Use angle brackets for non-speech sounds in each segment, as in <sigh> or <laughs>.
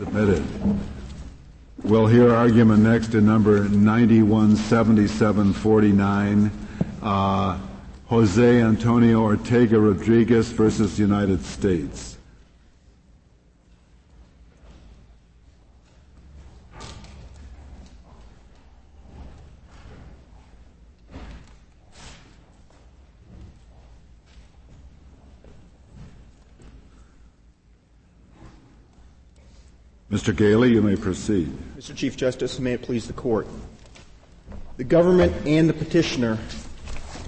Submitted. We'll hear argument next in number 917749, uh, Jose Antonio Ortega Rodriguez versus United States. Mr. Galey, you may proceed. Mr. Chief Justice, may it please the court. The government and the petitioner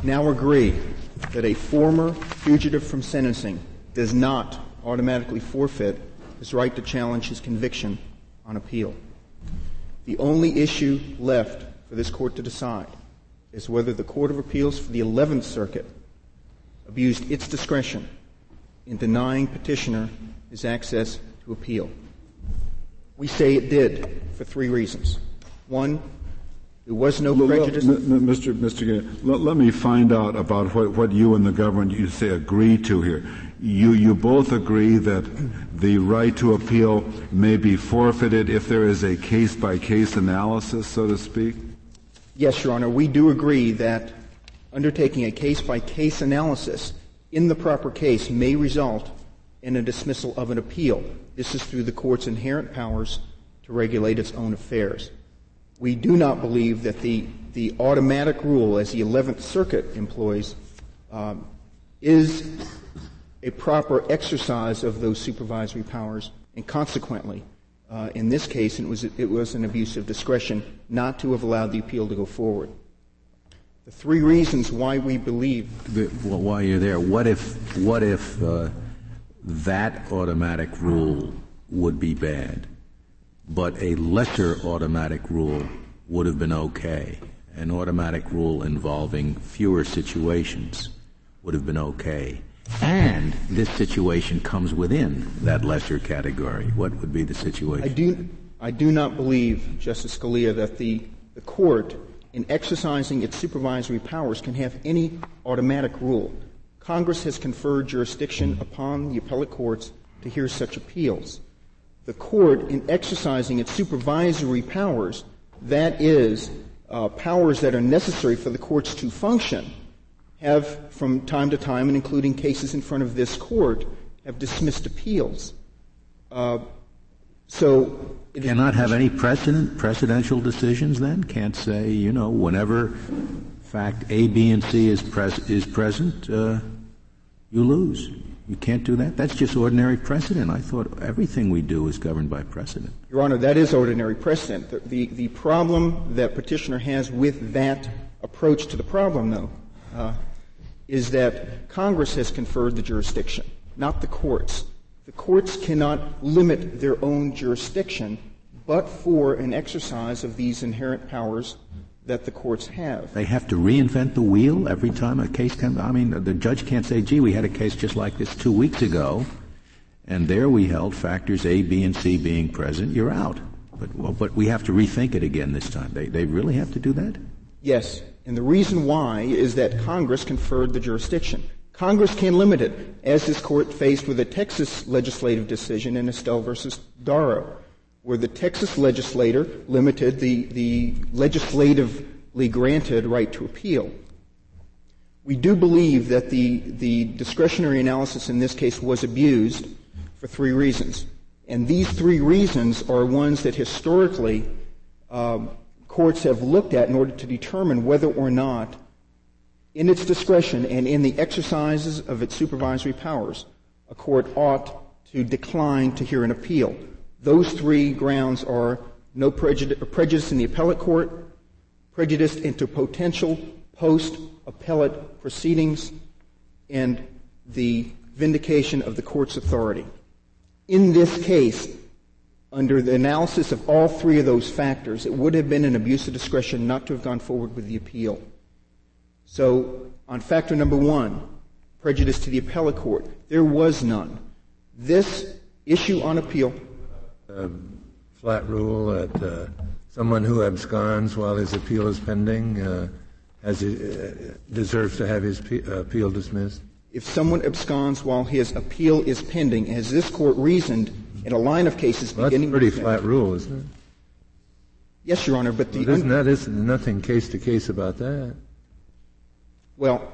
now agree that a former fugitive from sentencing does not automatically forfeit his right to challenge his conviction on appeal. The only issue left for this court to decide is whether the Court of Appeals for the 11th Circuit abused its discretion in denying petitioner his access to appeal. We say it did for three reasons. One, there was no prejudice. Mr. Mr. Let, let, me find out about what, what you and the government you say agree to here. You you both agree that the right to appeal may be forfeited if there is a case by case analysis, so to speak. Yes, Your Honor. We do agree that undertaking a case by case analysis in the proper case may result in a dismissal of an appeal. This is through the court's inherent powers to regulate its own affairs. We do not believe that the, the automatic rule, as the 11th Circuit employs, um, is a proper exercise of those supervisory powers, and consequently, uh, in this case, it was, it was an abuse of discretion not to have allowed the appeal to go forward. The three reasons why we believe. Well, while you're there, what if, what if uh, that automatic rule would be bad, but a lesser automatic rule would have been okay. An automatic rule involving fewer situations would have been okay. And this situation comes within that lesser category. What would be the situation? I do, I do not believe, Justice Scalia, that the, the court, in exercising its supervisory powers, can have any automatic rule. Congress has conferred jurisdiction upon the appellate courts to hear such appeals. The court, in exercising its supervisory powers, that is, uh, powers that are necessary for the courts to function, have from time to time, and including cases in front of this court, have dismissed appeals. Uh, so it cannot have any precedent, precedential decisions. Then can't say, you know, whenever fact A, B, and C is, pres- is present, uh, you lose. You can't do that? That's just ordinary precedent. I thought everything we do is governed by precedent. Your Honor, that is ordinary precedent. The, the, the problem that petitioner has with that approach to the problem, though, uh, is that Congress has conferred the jurisdiction, not the courts. The courts cannot limit their own jurisdiction but for an exercise of these inherent powers that the courts have. They have to reinvent the wheel every time a case comes. I mean, the judge can't say, "Gee, we had a case just like this two weeks ago, and there we held factors A, B, and C being present. You're out." But well, but we have to rethink it again this time. They they really have to do that. Yes, and the reason why is that Congress conferred the jurisdiction. Congress can limit it, as this court faced with a Texas legislative decision in Estelle versus Dorrough where the Texas legislator limited the, the legislatively granted right to appeal. We do believe that the, the discretionary analysis in this case was abused for three reasons. And these three reasons are ones that historically um, courts have looked at in order to determine whether or not, in its discretion and in the exercises of its supervisory powers, a court ought to decline to hear an appeal. Those three grounds are no prejudice, prejudice in the appellate court, prejudice into potential post-appellate proceedings, and the vindication of the court's authority. In this case, under the analysis of all three of those factors, it would have been an abuse of discretion not to have gone forward with the appeal. So, on factor number one, prejudice to the appellate court, there was none. This issue on appeal flat rule that uh, someone who absconds while his appeal is pending uh, has uh, deserves to have his appeal dismissed? if someone absconds while his appeal is pending, as this court reasoned in a line of cases well, beginning. That's a pretty flat rule, isn't it? Yes, Your Honor, but the. Well, isn't that isn't nothing case to case about that? Well,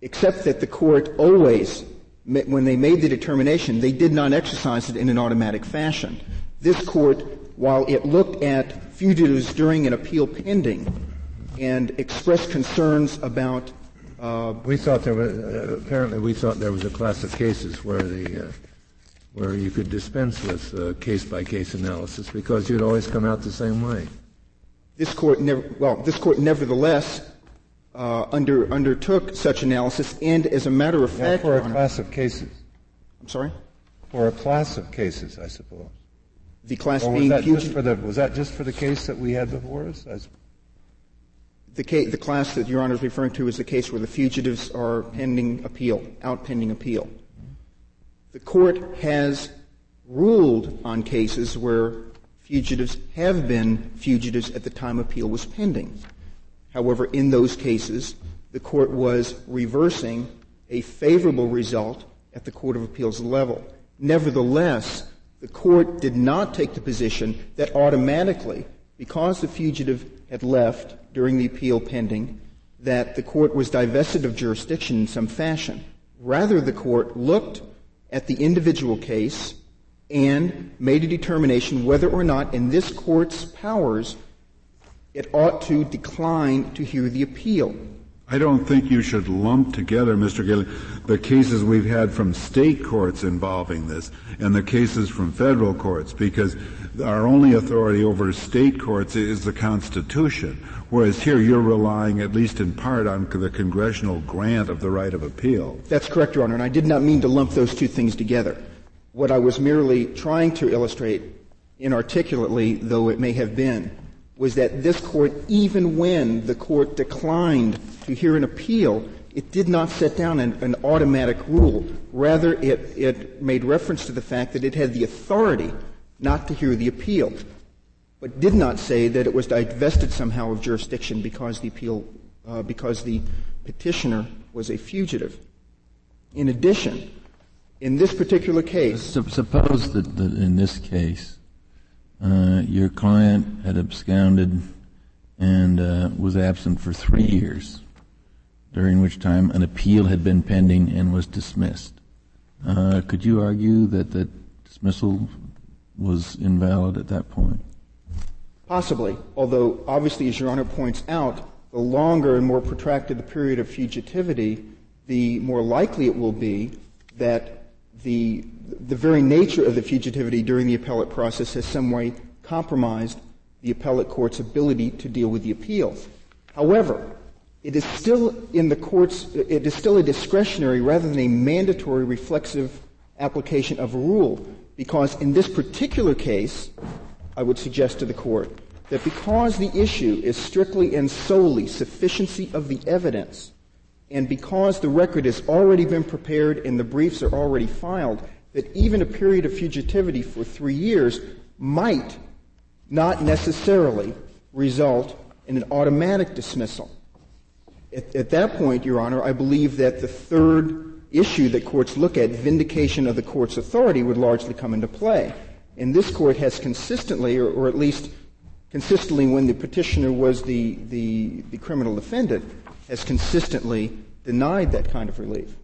except that the court always, when they made the determination, they did not exercise it in an automatic fashion. This court, while it looked at fugitives during an appeal pending and expressed concerns about uh, we thought there was uh, apparently we thought there was a class of cases where the uh, where you could dispense with case by case analysis because you'd always come out the same way. This court never well this court nevertheless uh, under, undertook such analysis, and as a matter of fact, for a class of cases. I'm sorry. For a class of cases, I suppose. The class or being was that just for the was that just for the case that we had before us? the, case, the class that Your Honor is referring to is the case where the fugitives are pending appeal, out pending appeal. The court has ruled on cases where fugitives have been fugitives at the time appeal was pending. However, in those cases, the court was reversing a favorable result at the Court of Appeals level. Nevertheless, the court did not take the position that automatically, because the fugitive had left during the appeal pending, that the court was divested of jurisdiction in some fashion. Rather, the court looked at the individual case and made a determination whether or not in this court's powers it ought to decline to hear the appeal. I don't think you should lump together, Mr. Gilley, the cases we've had from state courts involving this and the cases from federal courts because our only authority over state courts is the Constitution. Whereas here you're relying, at least in part, on the congressional grant of the right of appeal. That's correct, Your Honor, and I did not mean to lump those two things together. What I was merely trying to illustrate, inarticulately though it may have been, was that this court, even when the court declined to hear an appeal, it did not set down an, an, automatic rule. Rather, it, it made reference to the fact that it had the authority not to hear the appeal, but did not say that it was divested somehow of jurisdiction because the appeal, uh, because the petitioner was a fugitive. In addition, in this particular case, suppose that, that in this case uh, your client had absconded and uh, was absent for three years, during which time an appeal had been pending and was dismissed. Uh, could you argue that the dismissal was invalid at that point? Possibly, although obviously, as Your Honor points out, the longer and more protracted the period of fugitivity, the more likely it will be that the the very nature of the fugitivity during the appellate process has some way compromised the appellate court's ability to deal with the appeal. However, it is still in the court's, it is still a discretionary rather than a mandatory reflexive application of a rule because in this particular case, I would suggest to the court that because the issue is strictly and solely sufficiency of the evidence, and because the record has already been prepared and the briefs are already filed, that even a period of fugitivity for three years might not necessarily result in an automatic dismissal. At, at, that point, Your Honor, I believe that the third issue that courts look at, vindication of the court's authority, would largely come into play. And this court has consistently, or, or at least consistently when the petitioner was the, the, the criminal defendant, has consistently denied that kind of relief.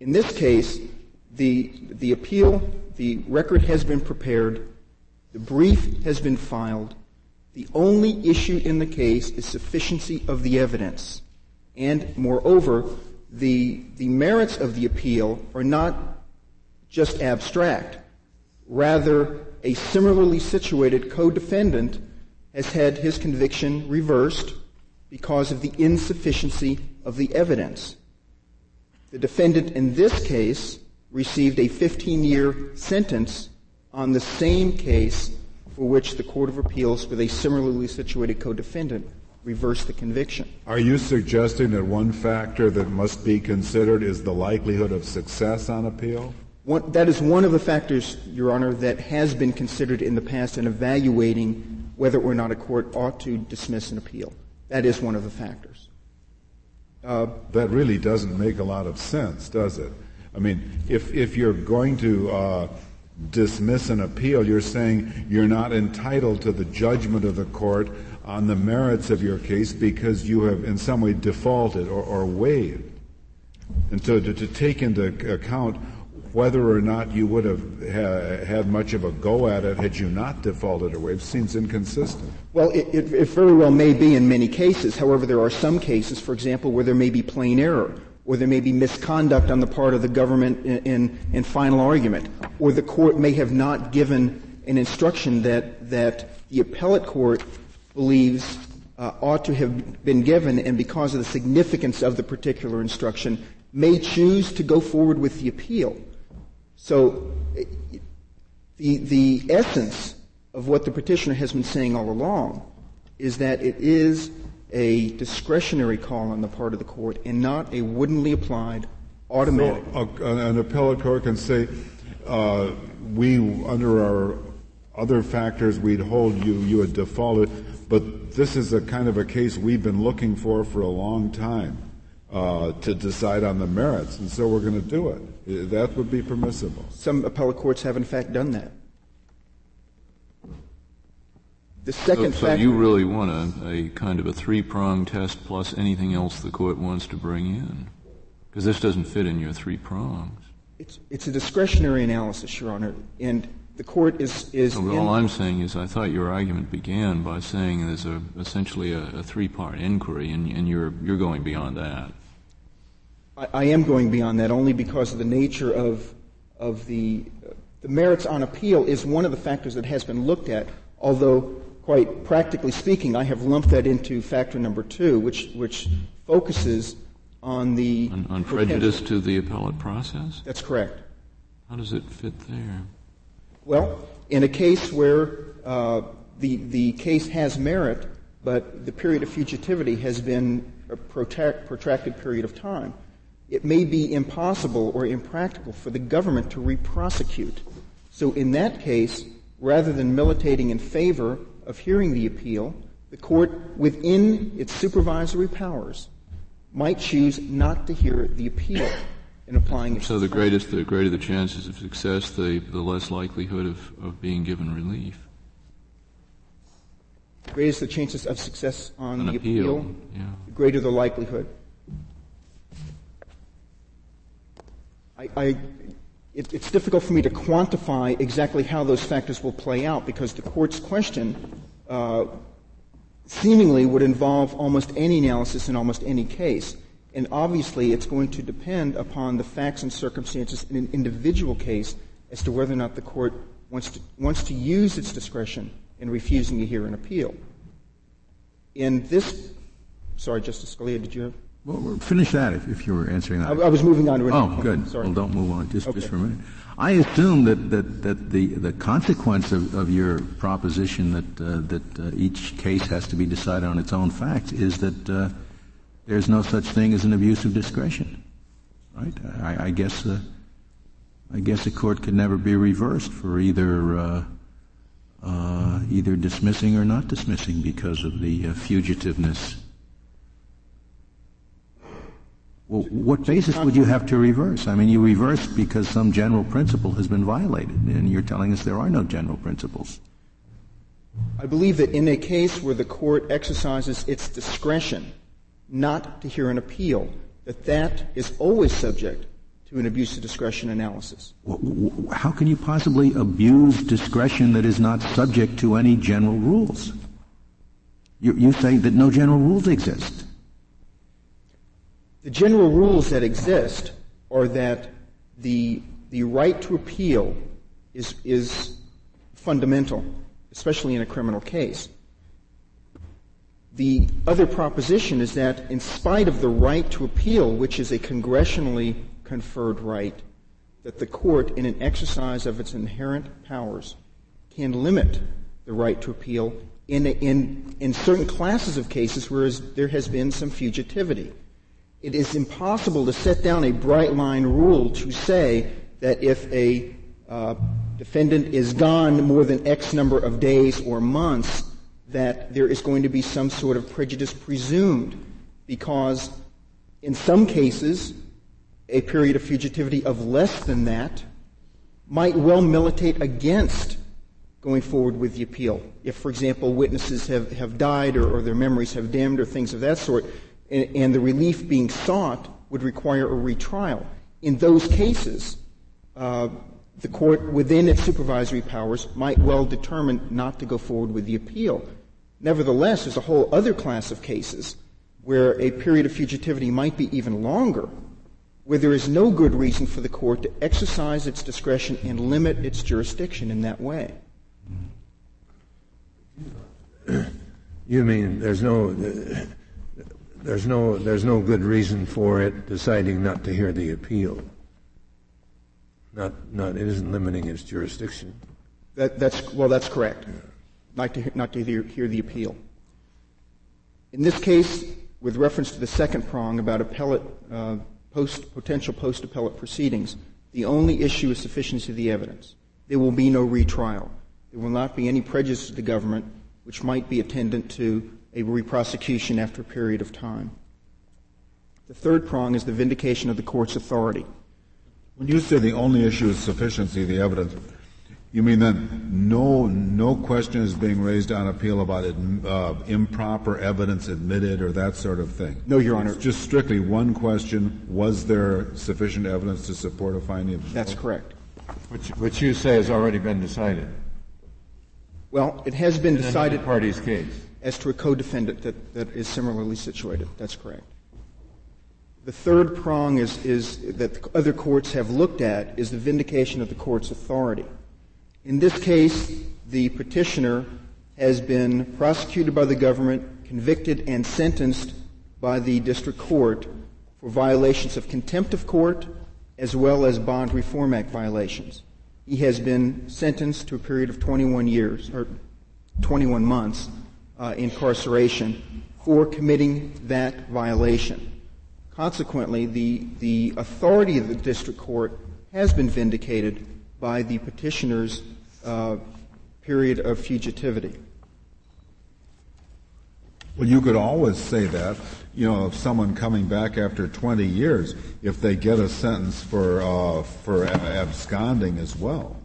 In this case, the, the appeal, the record has been prepared, the brief has been filed. The only issue in the case is sufficiency of the evidence. And moreover, the, the merits of the appeal are not just abstract. Rather, a similarly situated co-defendant has had his conviction reversed because of the insufficiency of the evidence. The defendant in this case received a 15 year sentence on the same case for which the Court of Appeals, with a similarly situated co defendant, reversed the conviction. Are you suggesting that one factor that must be considered is the likelihood of success on appeal? One, that is one of the factors, Your Honor, that has been considered in the past in evaluating whether or not a court ought to dismiss an appeal. That is one of the factors. uh, that really doesn't make a lot of sense, does it? I mean, if, if you're going to uh, dismiss an appeal, you're saying you're not entitled to the judgment of the court on the merits of your case because you have in some way defaulted or, or waived. And so to, to, take into account whether or not you would have ha- had much of a go at it had you not defaulted or seems inconsistent. Well, it, it, it very well may be in many cases. However, there are some cases, for example, where there may be plain error or there may be misconduct on the part of the government in, in, in, final argument, or the court may have not given an instruction that, that the appellate court believes uh, ought to have been given, and because of the significance of the particular instruction, may choose to go forward with the appeal. So, the, the essence of what the petitioner has been saying all along is that it is a discretionary call on the part of the court and not a woodenly applied automatic. So a, an appellate court can say, uh, we, under our other factors, we'd hold you, you had defaulted, but this is a kind of a case we've been looking for for a long time uh, to decide on the merits, and so we're going to do it. That would be permissible. Some appellate courts have, in fact, done that. The second so, so factor, you really want a, a kind of a three-prong test plus anything else the court wants to bring in, because this doesn't fit in your three prongs. It's, it's a discretionary analysis, Your Honor, and the court is is. So all I'm saying is, I thought your argument began by saying there's a, essentially a, a three-part inquiry, and, and, you're you're going beyond that. I, I, am going beyond that only because of the nature of of the uh, the merits on appeal is one of the factors that has been looked at, although quite practically speaking, I have lumped that into factor number two, which, which focuses on the. On, on prejudice to the appellate process? That's correct. How does it fit there? Well, in a case where uh, the, the case has merit, but the period of fugitivity has been a protract, protracted period of time, it may be impossible or impractical for the government to re-prosecute. So in that case, rather than militating in favor of hearing the appeal, the court, within its supervisory powers, might choose not to hear the appeal in applying So the greatest, the greater the chances of success, the, the less likelihood of, of being given relief. The greatest the chances of success on An the appeal, appeal, yeah. the greater the likelihood. I, I it, it's difficult for me to quantify exactly how those factors will play out because the court's question uh, seemingly would involve almost any analysis in almost any case. And obviously, it's going to depend upon the facts and circumstances in an individual case as to whether or not the court wants to, wants to use its discretion in refusing to hear an appeal. In this, sorry, Justice Scalia, did you have? Well, finish that if, if you were answering that. I, I was moving on to Oh, good. Sorry. Well, don't move on just, okay. just for a minute. I assume that, that, that the, the consequence of, of your proposition that, uh, that uh, each case has to be decided on its own facts is that uh, there's no such thing as an abuse of discretion. Right? I, I guess uh, I guess a court could never be reversed for either uh, uh, either dismissing or not dismissing because of the fugitiveness well, what basis would you have to reverse? I mean, you reverse because some general principle has been violated, and you're telling us there are no general principles. I believe that in a case where the court exercises its discretion not to hear an appeal, that that is always subject to an abuse of discretion analysis. How can you possibly abuse discretion that is not subject to any general rules? You, you say that no general rules exist. The general rules that exist are that the, the right to appeal is, is fundamental, especially in a criminal case. The other proposition is that in spite of the right to appeal, which is a congressionally conferred right, that the court, in an exercise of its inherent powers, can limit the right to appeal in, in, in certain classes of cases where there has been some fugitivity it is impossible to set down a bright line rule to say that if a uh, defendant is gone more than X number of days or months, that there is going to be some sort of prejudice presumed because In some cases, a period of fugitivity of less than that might well militate against going forward with the appeal. If, for example, witnesses have, have died or, or their memories have dimmed or things of that sort, and, the relief being sought would require a retrial. In those cases, uh, the court, within its supervisory powers, might well determine not to go forward with the appeal. Nevertheless, there's a whole other class of cases where a period of fugitivity might be even longer, where there is no good reason for the court to exercise its discretion and limit its jurisdiction in that way. You mean there's no there's no there's no good reason for it deciding not to hear the appeal. Not not it isn't limiting its jurisdiction. That, that's well, that's correct. Not to not to hear, hear the appeal. In this case, with reference to the second prong about appellate uh, post potential post appellate proceedings, the only issue is sufficiency of the evidence. There will be no retrial. There will not be any prejudice to the government which might be attendant to a re-prosecution after a period of time. The third prong is the vindication of the court's authority. When you say the only issue is sufficiency of the evidence, you mean that no no question is being raised on appeal about it, uh, improper evidence admitted or that sort of thing? No, Your Honor. It's just strictly one question: Was there sufficient evidence to support a finding of That's correct. Which, which you say has already been decided. Well, it has been in decided party's case as to a co-defendant that, that is similarly situated. That's correct. The third prong is, is that other courts have looked at is the vindication of the court's authority. In this case, the petitioner has been prosecuted by the government, convicted, and sentenced by the district court for violations of contempt of court as well as Bond Reform Act violations. He has been sentenced to a period of 21 years, or 21 months, uh, incarceration for committing that violation. Consequently, the, the authority of the district court has been vindicated by the petitioner's uh, period of fugitivity. Well, you could always say that, you know, of someone coming back after 20 years, if they get a sentence for uh, for absconding as well.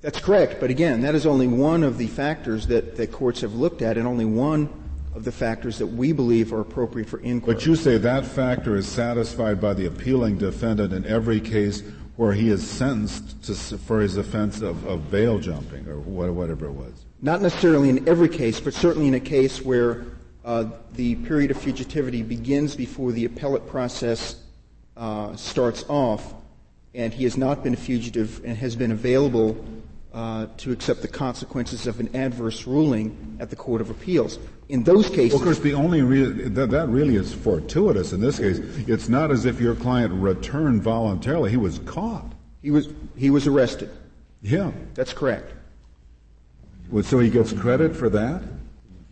That's correct, but again, that is only one of the factors that, that courts have looked at, and only one of the factors that we believe are appropriate for inquiry. But you say that factor is satisfied by the appealing defendant in every case where he is sentenced to, for his offense of, of bail jumping or whatever it was. Not necessarily in every case, but certainly in a case where uh, the period of fugitivity begins before the appellate process uh, starts off, and he has not been a fugitive and has been available uh, to accept the consequences of an adverse ruling at the Court of Appeals. In those cases, well, of course, the only re- that, that really is fortuitous in this case. It's not as if your client returned voluntarily; he was caught. He was he was arrested. Yeah, that's correct. Well, so he gets credit for that.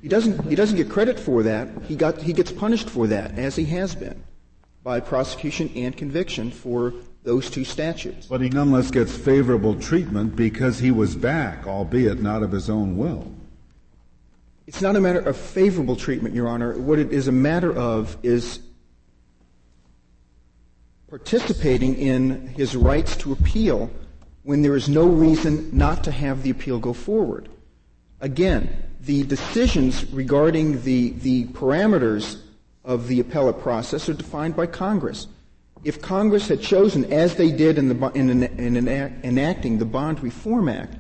He doesn't, he doesn't get credit for that. He, got, he gets punished for that, as he has been, by prosecution and conviction for those two statutes. But he nonetheless gets favorable treatment because he was back, albeit not of his own will. It's not a matter of favorable treatment, Your Honor. What it is a matter of is participating in his rights to appeal when there is no reason not to have the appeal go forward. Again, the decisions regarding the, the parameters of the appellate process are defined by Congress. If Congress had chosen, as they did in, the, in, in, in enacting the Bond Reform Act,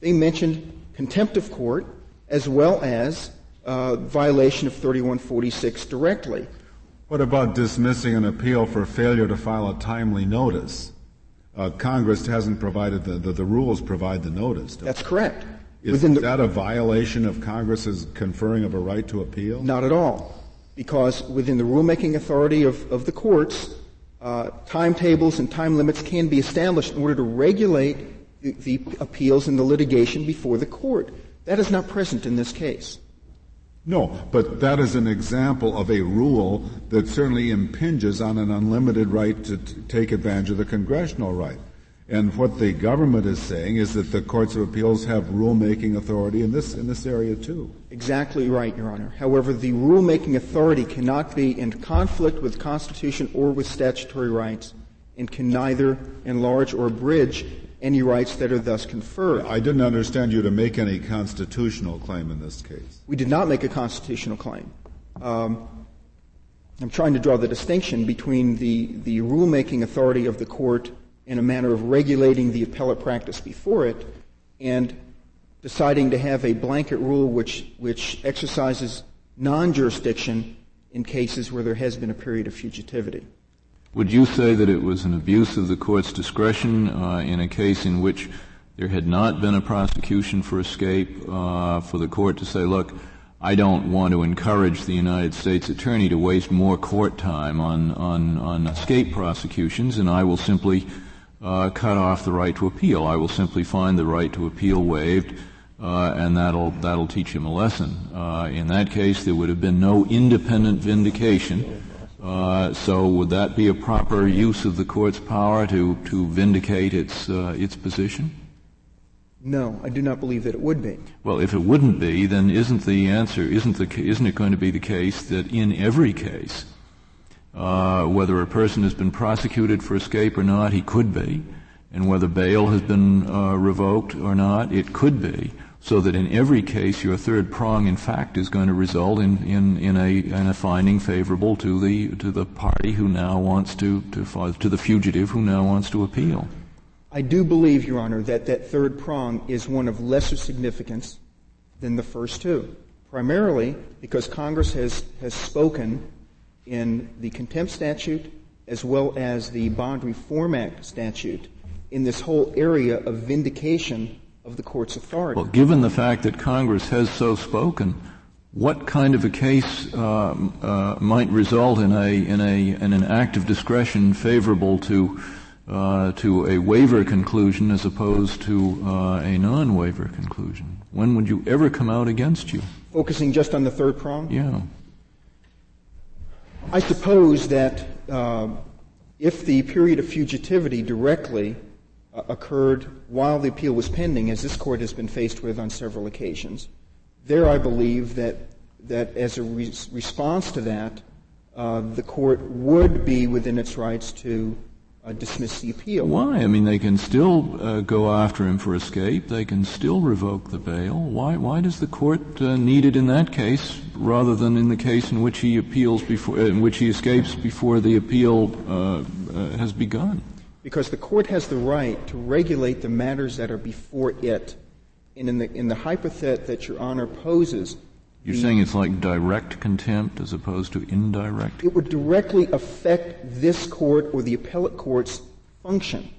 they mentioned contempt of court as well as uh, violation of 3146 directly. What about dismissing an appeal for failure to file a timely notice? Uh, Congress hasn't provided the, the, the, rules provide the notice. That's correct. Is the, that a violation of Congress's conferring of a right to appeal? Not at all. Because within the rulemaking authority of, of the courts, uh, timetables and time limits can be established in order to regulate the, the appeals and the litigation before the court. That is not present in this case. No, but that is an example of a rule that certainly impinges on an unlimited right to t- take advantage of the congressional right. And what the government is saying is that the courts of appeals have rulemaking authority in this in this area too. Exactly right, Your Honor. However, the rulemaking authority cannot be in conflict with Constitution or with statutory rights, and can neither enlarge or abridge any rights that are thus conferred. I didn't understand you to make any constitutional claim in this case. We did not make a constitutional claim. Um, I'm trying to draw the distinction between the, the rulemaking authority of the court in a manner of regulating the appellate practice before it and deciding to have a blanket rule which, which exercises non-jurisdiction in cases where there has been a period of fugitivity. Would you say that it was an abuse of the court's discretion uh, in a case in which there had not been a prosecution for escape uh, for the court to say, look, I don't want to encourage the United States attorney to waste more court time on, on, on escape prosecutions, and I will simply uh, cut off the right to appeal. I will simply find the right to appeal waived, uh, and that'll that'll teach him a lesson. Uh, in that case, there would have been no independent vindication. Uh, so, would that be a proper use of the court's power to to vindicate its uh, its position? No, I do not believe that it would be. Well, if it wouldn't be, then isn't the answer isn't the isn't it going to be the case that in every case uh, whether a person has been prosecuted for escape or not, he could be. And whether bail has been uh, revoked or not, it could be. So that in every case, your third prong, in fact, is going to result in, in, in, a, in a finding favorable to the, to the party who now wants to, to, to the fugitive who now wants to appeal. I do believe, Your Honor, that that third prong is one of lesser significance than the first two. Primarily because Congress has, has spoken in the contempt statute as well as the Bond Reform Act statute in this whole area of vindication of the court's authority. Well, given the fact that Congress has so spoken, what kind of a case uh, uh, might result in a in a in an act of discretion favorable to uh, to a waiver conclusion as opposed to uh, a non-waiver conclusion? When would you ever come out against you? Focusing just on the third prong. Yeah. I suppose that uh, if the period of fugitivity directly uh, occurred while the appeal was pending, as this court has been faced with on several occasions, there I believe that that as a re- response to that, uh, the court would be within its rights to uh, dismiss the appeal. Why? I mean, they can still uh, go after him for escape. They can still revoke the bail. Why? Why does the court uh, need it in that case rather than in the case in which he appeals before, in which he escapes before the appeal uh, uh, has begun? Because the court has the right to regulate the matters that are before it. And in the in the hypothet that Your Honor poses, you're saying it's like direct contempt as opposed to indirect? It would directly affect this court or the appellate court's function.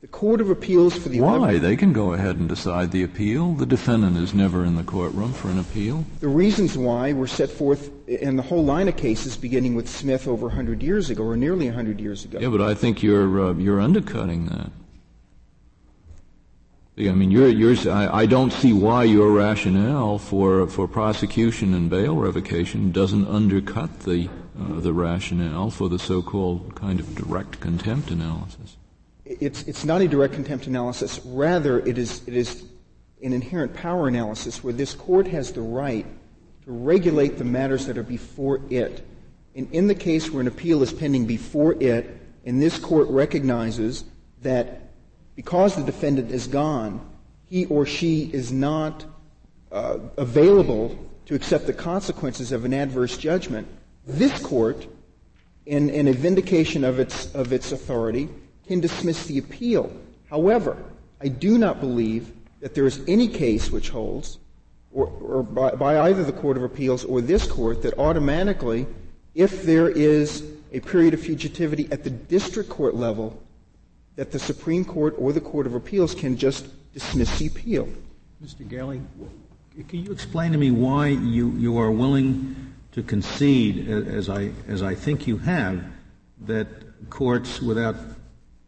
The Court of Appeals for the Why? They can go ahead and decide the appeal. The defendant is never in the courtroom for an appeal. The reasons why were set forth in the whole line of cases beginning with Smith over 100 years ago or nearly 100 years ago. Yeah, but I think you're, uh, you're undercutting that. I mean, you're, you're, I, I don't see why your rationale for, for prosecution and bail revocation doesn't undercut the, uh, the rationale for the so-called kind of direct contempt analysis. It's, it's not a direct contempt analysis. Rather, it is, it is an inherent power analysis where this court has the right to regulate the matters that are before it. And in the case where an appeal is pending before it, and this court recognizes that because the defendant is gone, he or she is not uh, available to accept the consequences of an adverse judgment, this court, in, in a vindication of its, of its authority, can dismiss the appeal. However, I do not believe that there is any case which holds, or, or by, by either the Court of Appeals or this court, that automatically, if there is a period of fugitivity at the district court level, that the Supreme Court or the Court of Appeals can just dismiss the appeal. Mr. Galey, can you explain to me why you, you are willing to concede, as I, as I think you have, that courts without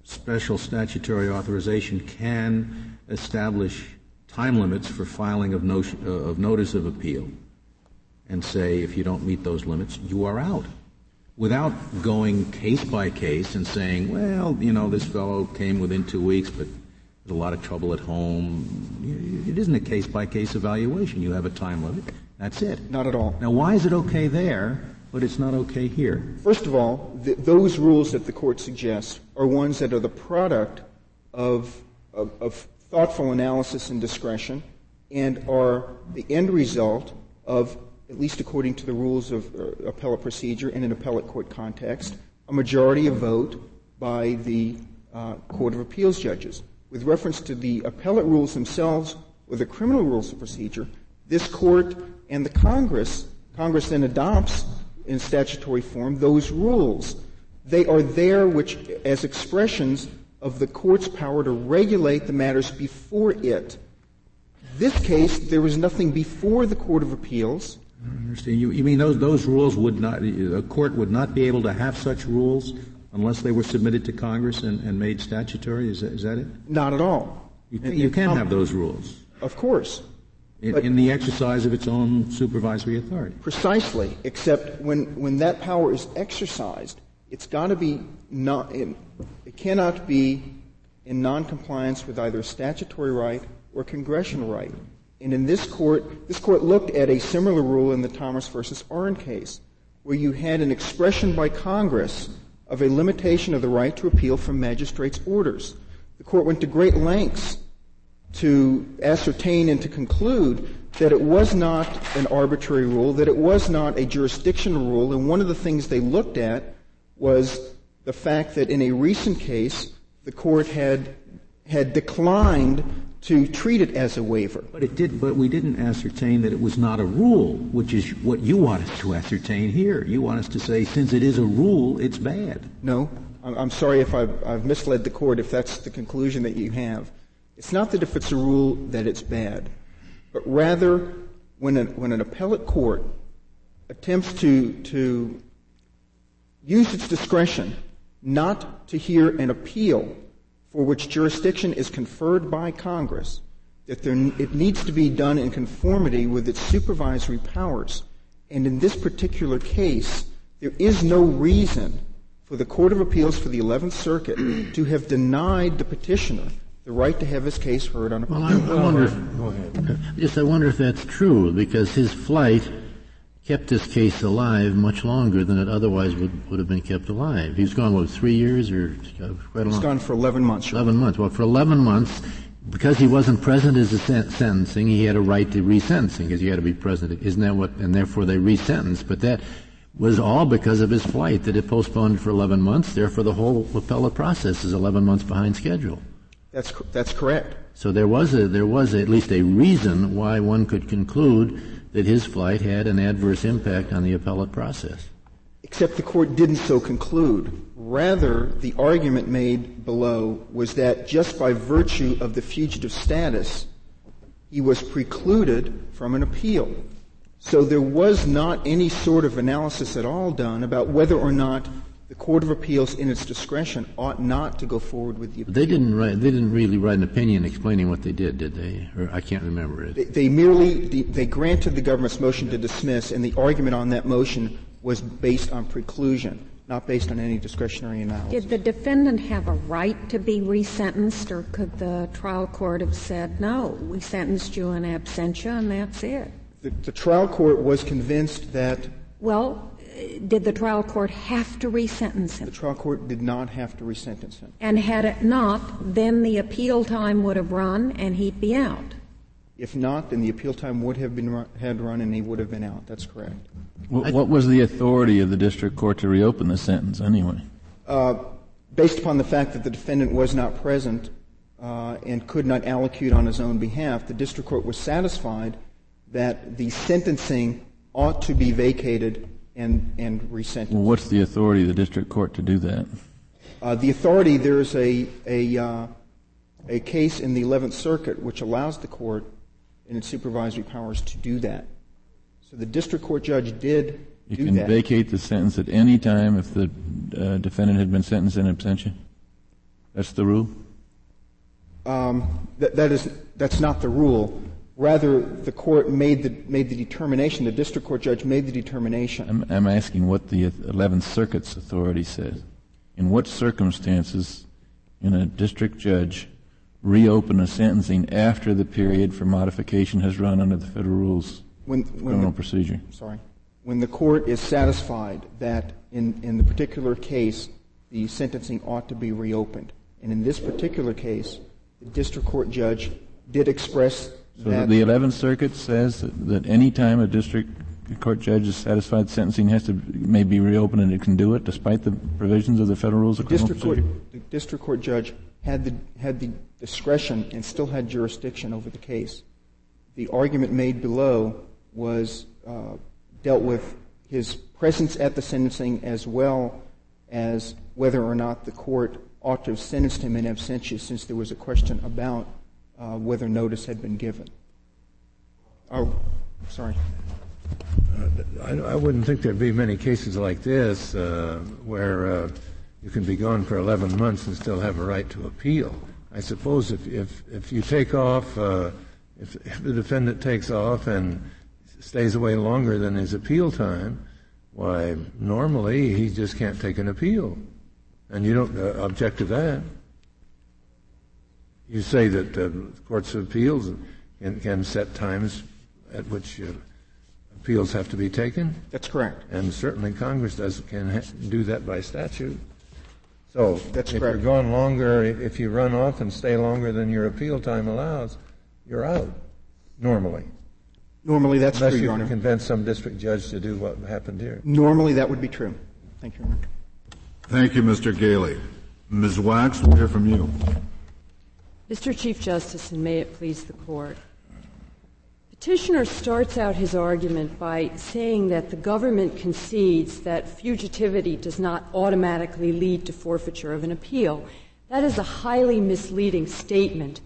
special statutory authorization can establish time limits for filing of, notion, uh, of notice of appeal and say if you don't meet those limits, you are out? Without going case by case and saying, well, you know, this fellow came within two weeks, but there's a lot of trouble at home. It isn't a case by case evaluation. You have a time limit. That's it. Not at all. Now, why is it okay there, but it's not okay here? First of all, th- those rules that the court suggests are ones that are the product of, of, of thoughtful analysis and discretion and are the end result of, at least according to the rules of uh, appellate procedure in an appellate court context, a majority of vote by the uh, Court of Appeals judges. With reference to the appellate rules themselves or the criminal rules of procedure, this court and the Congress, Congress then adopts in statutory form those rules. They are there which, as expressions of the court's power to regulate the matters before it. This case, there was nothing before the Court of Appeals. I understand. You, you mean those, those rules would not, a court would not be able to have such rules unless they were submitted to Congress and, and made statutory? Is that, is that it? Not at all. You, you can have those rules. Of course. In, in, the exercise of its own supervisory authority. Precisely, except when, when that power is exercised, it's got to be not, in, it cannot be in noncompliance with either statutory right or congressional right. And in this court, this court looked at a similar rule in the Thomas versus Arn case, where you had an expression by Congress of a limitation of the right to appeal from magistrates' orders. The court went to great lengths to ascertain and to conclude that it was not an arbitrary rule, that it was not a jurisdictional rule, and one of the things they looked at was the fact that in a recent case, the court had had declined to treat it as a waiver. But it did. But we didn't ascertain that it was not a rule, which is what you want us to ascertain here. You want us to say, since it is a rule, it's bad. No, I'm sorry if I've, I've misled the court. If that's the conclusion that you have, it's not that if it's a rule that it's bad, but rather when, a, when an appellate court attempts to, to use its discretion not to hear an appeal for which jurisdiction is conferred by Congress, that there, it needs to be done in conformity with its supervisory powers. And in this particular case, there is no reason for the Court of Appeals for the 11th Circuit to have denied the petitioner the right to have his case heard on a well, I, I wonder if, Yes, I wonder if that's true because his flight kept this case alive much longer than it otherwise would, would have been kept alive. He's gone what three years or quite a He's long. gone for eleven months. Eleven months. Well, for eleven months, because he wasn't present at the sentencing, he had a right to resentencing because he had to be present. Isn't that what? And therefore they resentenced. But that was all because of his flight that it postponed for 11 months. Therefore, the whole appellate process is 11 months behind schedule. That's, that's correct. So there was a, there was a, at least a reason why one could conclude that his flight had an adverse impact on the appellate process. Except the court didn't so conclude. Rather, the argument made below was that just by virtue of the fugitive status, he was precluded from an appeal. So there was not any sort of analysis at all done about whether or not the Court of Appeals, in its discretion, ought not to go forward with the appeal. They didn't write. They didn't really write an opinion explaining what they did, did they? Or I can't remember it. They, they merely they granted the government's motion to dismiss, and the argument on that motion was based on preclusion, not based on any discretionary analysis. Did the defendant have a right to be resentenced, or could the trial court have said, "No, we sentenced you in absentia, and that's it"? The, the trial court was convinced that. Well, did the trial court have to resentence him? The trial court did not have to resentence him. And had it not, then the appeal time would have run and he'd be out. If not, then the appeal time would have been run, had run and he would have been out. That's correct. What, what was the authority of the district court to reopen the sentence anyway? Uh, based upon the fact that the defendant was not present uh, and could not allocute on his own behalf, the district court was satisfied that the sentencing ought to be vacated and, and resentenced. Well, what's the authority of the district court to do that? Uh, the authority, there's a, a, uh, a case in the 11th Circuit which allows the court in its supervisory powers to do that. So the district court judge did you do can that. vacate the sentence at any time if the uh, defendant had been sentenced in absentia? That's the rule? Um, that, that is, that's not the rule. Rather, the court made the, made the determination, the district court judge made the determination. I'm, I'm asking what the 11th Circuit's authority says. In what circumstances can a district judge reopen a sentencing after the period for modification has run under the federal rules when, when criminal the, procedure? Sorry. When the court is satisfied that in, in the particular case, the sentencing ought to be reopened. And in this particular case, the district court judge did express so that the 11th Circuit says that, that any time a district court judge is satisfied sentencing has to may be reopened and it can do it despite the provisions of the federal rules of criminal district procedure? Court, the district court judge had the, had the discretion and still had jurisdiction over the case. The argument made below was uh, dealt with his presence at the sentencing as well as whether or not the court ought to have sentenced him in absentia since there was a question about uh, whether notice had been given. Oh, sorry. I, I, wouldn't think there'd be many cases like this uh, where uh, you can be gone for 11 months and still have a right to appeal. I suppose if, if, if you take off, uh, if, if the defendant takes off and stays away longer than his appeal time, why, normally he just can't take an appeal. And you don't uh, object to that. You say that uh, courts of appeals can, can, set times at which uh, appeals have to be taken. That's correct. And certainly Congress does can ha- do that by statute. So That's if correct. you're gone longer, if you run off and stay longer than your appeal time allows, you're out normally. Normally, that's Unless true, you Your can Honor. convince some district judge to do what happened here. Normally, that would be true. Thank you, Your Honor. Thank you, Mr. Galey. Ms. Wax, we'll hear from you. Mr. Chief Justice, and may it please the Court. Petitioner starts out his argument by saying that the government concedes that fugitivity does not automatically lead to forfeiture of an appeal. That is a highly misleading statement.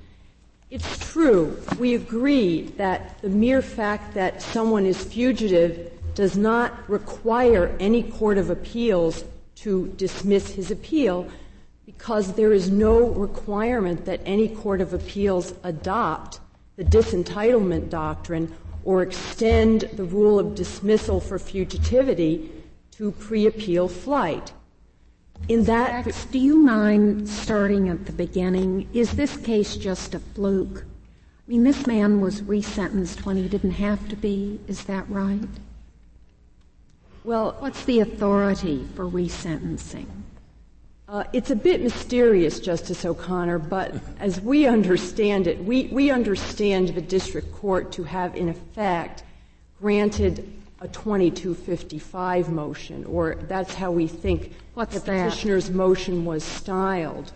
It's true, we agree that the mere fact that someone is fugitive does not require any court of appeals to dismiss his appeal because there is no requirement that any court of appeals adopt the disentitlement doctrine or extend the rule of dismissal for fugitivity to pre-appeal flight. In that, Max, do you mind starting at the beginning? Is this case just a fluke? I mean, this man was resentenced when he didn't have to be. Is that right? Well, what's the authority for resentencing? Uh, it's a bit mysterious, Justice O'Connor, but as we understand it, we, we understand the district court to have, in effect, granted a 2255 motion, or that's how we think What's the petitioner's motion was styled.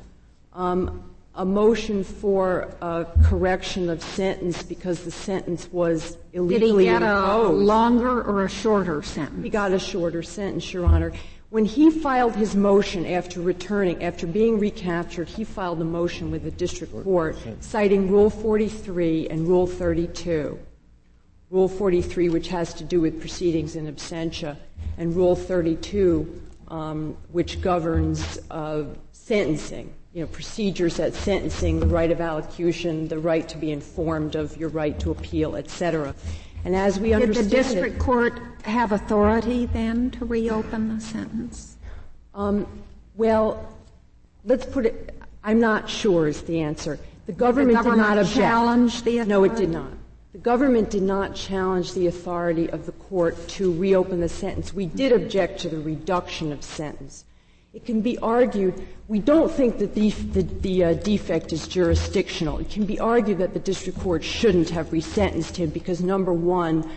Um, a motion for a correction of sentence because the sentence was illegally Did he get imposed. a longer or a shorter sentence? He got a shorter sentence, Your Honor. When he filed his motion after returning, after being recaptured, he filed a motion with the district court citing Rule 43 and Rule 32. Rule 43, which has to do with proceedings in absentia, and Rule 32, um, which governs uh, sentencing, you know, procedures at sentencing, the right of allocution, the right to be informed of your right to appeal, etc. And as we Did the district it, court have authority then to reopen the sentence? Um, well, let's put it. I'm not sure is the answer. The government, the government did not object. challenge the authority? No, it did not. The government did not challenge the authority of the court to reopen the sentence. We did object to the reduction of sentence. It can be argued, we don't think that the, the, the uh, defect is jurisdictional. It can be argued that the district court shouldn't have resentenced him because, number one,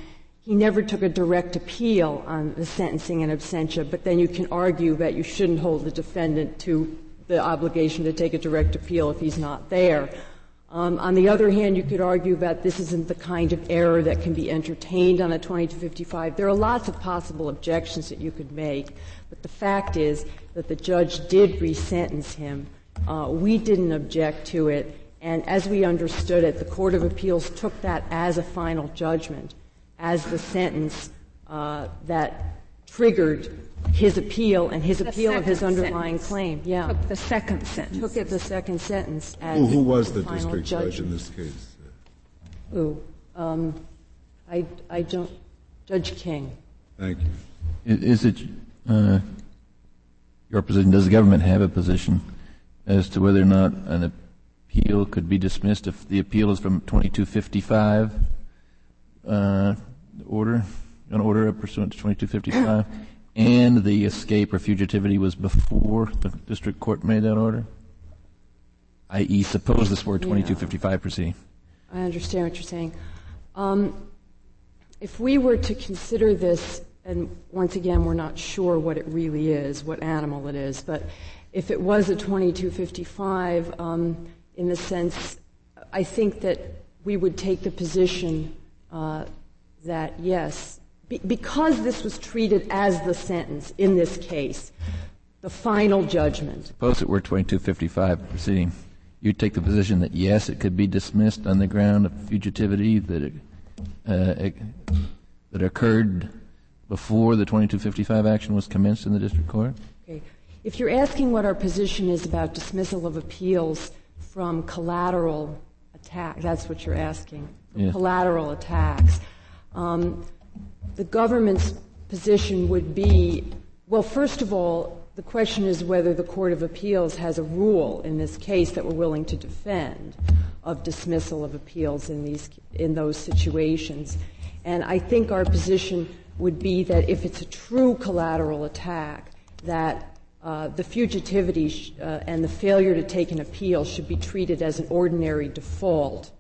he never took a direct appeal on the sentencing in absentia, but then you can argue that you shouldn't hold the defendant to the obligation to take a direct appeal if he's not there. Um, on the other hand, you could argue that this isn't the kind of error that can be entertained on a 2255. There are lots of possible objections that you could make, but the fact is that the judge did resentence him. Uh, we didn't object to it, and as we understood it, the Court of Appeals took that as a final judgment, as the sentence uh, that triggered his appeal and his The appeal of his underlying sentence. claim. Yeah. Took the second sentence. Took it the second sentence as Who, who was the the final district judge in this case? Who? Um, I, I don't. Judge King. Thank you. Is it uh, your position? Does the government have a position as to whether or not an appeal could be dismissed if the appeal is from 2255 uh, order, an order pursuant to 2255, and the escape or fugitivity was before the district court made that order? I.e., suppose this were 2255 yeah. proceeding. I understand what you're saying. Um, if we were to consider this, and once again, we're not sure what it really is, what animal it is, but if it was a 2255, um, in the sense, I think that we would take the position uh, that yes, be- because this was treated as the sentence in this case, the final judgment. Suppose it were 2255 proceeding. You'd take the position that yes, it could be dismissed on the ground of fugitivity, that it uh, that occurred before the 2255 action was commenced in the district court? Okay. If you're asking what our position is about dismissal of appeals from collateral attack, that's what you're asking. Collateral attacks. Um, the government's position would be well, first of all, the question is whether the Court of Appeals has a rule in this case that we're willing to defend of dismissal of appeals in these in those situations. And I think our position would be that if it's a true collateral attack, that uh, the fugitivity sh- uh, and the failure to take an appeal should be treated as an ordinary default,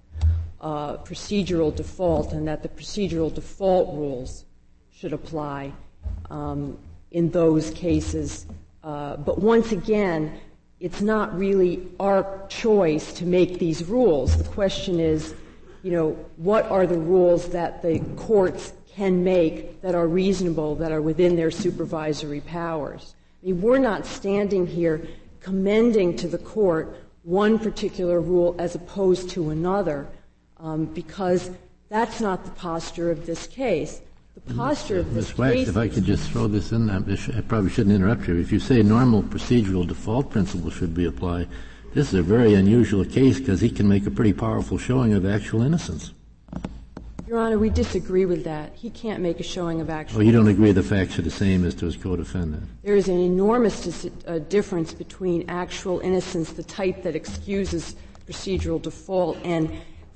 uh, procedural default, and that the procedural default rules should apply um, in those cases. Uh, but once again, it's not really our choice to make these rules. The question is, you know, what are the rules that the courts can make that are reasonable, that are within their supervisory powers? I mean, we're not standing here commending to the court one particular rule as opposed to another, um, because that's not the posture of this case. The posture of this Ms. Wax, case. if I could just throw this in, I probably shouldn't interrupt you. If you say normal procedural default principles should be applied, this is a very unusual case because he can make a pretty powerful showing of actual innocence. Your Honor, we disagree with that. He can't make a showing of actual. Oh, you don't agree the facts are the same as to his co-defendant? There is an enormous dis- uh, difference between actual innocence, the type that excuses procedural default, and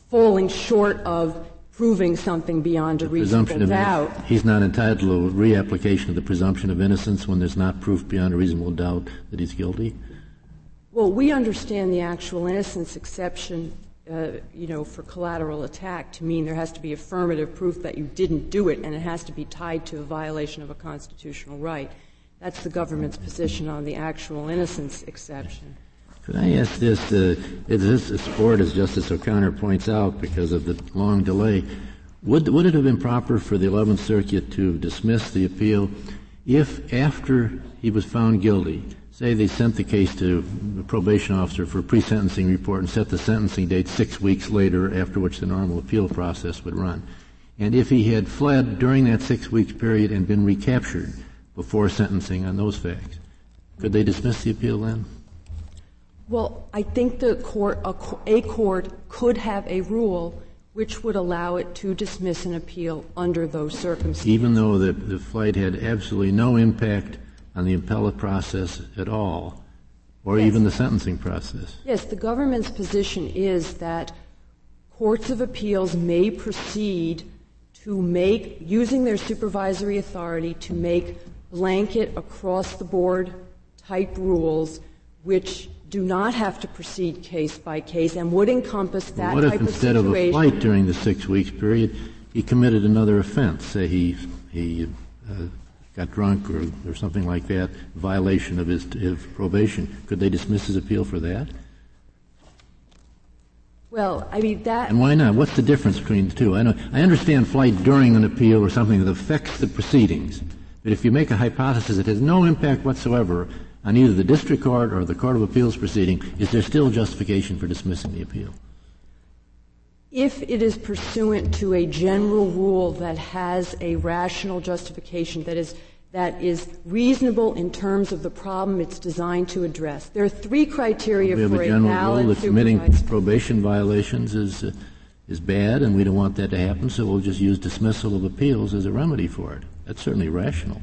falling short of proving something beyond a reasonable doubt. He's not entitled to a reapplication of the presumption of innocence when there's not proof beyond a reasonable doubt that he's guilty? Well, we understand the actual innocence exception, you know, for collateral attack to mean there has to be affirmative proof that you didn't do it, and it has to be tied to a violation of a constitutional right. That's the government's position on the actual innocence exception. Could I ask this? Uh, is this a sport, as Justice O'Connor points out, because of the long delay? Would, would it have been proper for the 11th Circuit to dismiss the appeal if, after he was found guilty, say they sent the case to the probation officer for a pre-sentencing report and set the sentencing date six weeks later, after which the normal appeal process would run, and if he had fled during that six weeks period and been recaptured before sentencing on those facts, could they dismiss the appeal then? Well, I think the court, a, a court could have a rule which would allow it to dismiss an appeal under those circumstances. Even though the, the flight had absolutely no impact on the appellate process at all, or yes. even the sentencing process. Yes, the government's position is that courts of appeals may proceed to make, using their supervisory authority, to make blanket across the board type rules which do not have to proceed case by case and would encompass that what type if instead of, of a flight during the six weeks period, he committed another offense? Say he he uh, got drunk or, or something like that, violation of his, his probation. Could they dismiss his appeal for that? Well, I mean that. And why not? What's the difference between the two? I know I understand flight during an appeal or something that affects the proceedings. But if you make a hypothesis that has no impact whatsoever on either the district court or the court of appeals proceeding, is there still justification for dismissing the appeal? If it is pursuant to a general rule that has a rational justification that is that is reasonable in terms of the problem it's designed to address. There are three criteria we have for a general rule that committing probation violations is uh, is bad, and we don't want that to happen, so we'll just use dismissal of appeals as a remedy for it. That's certainly rational.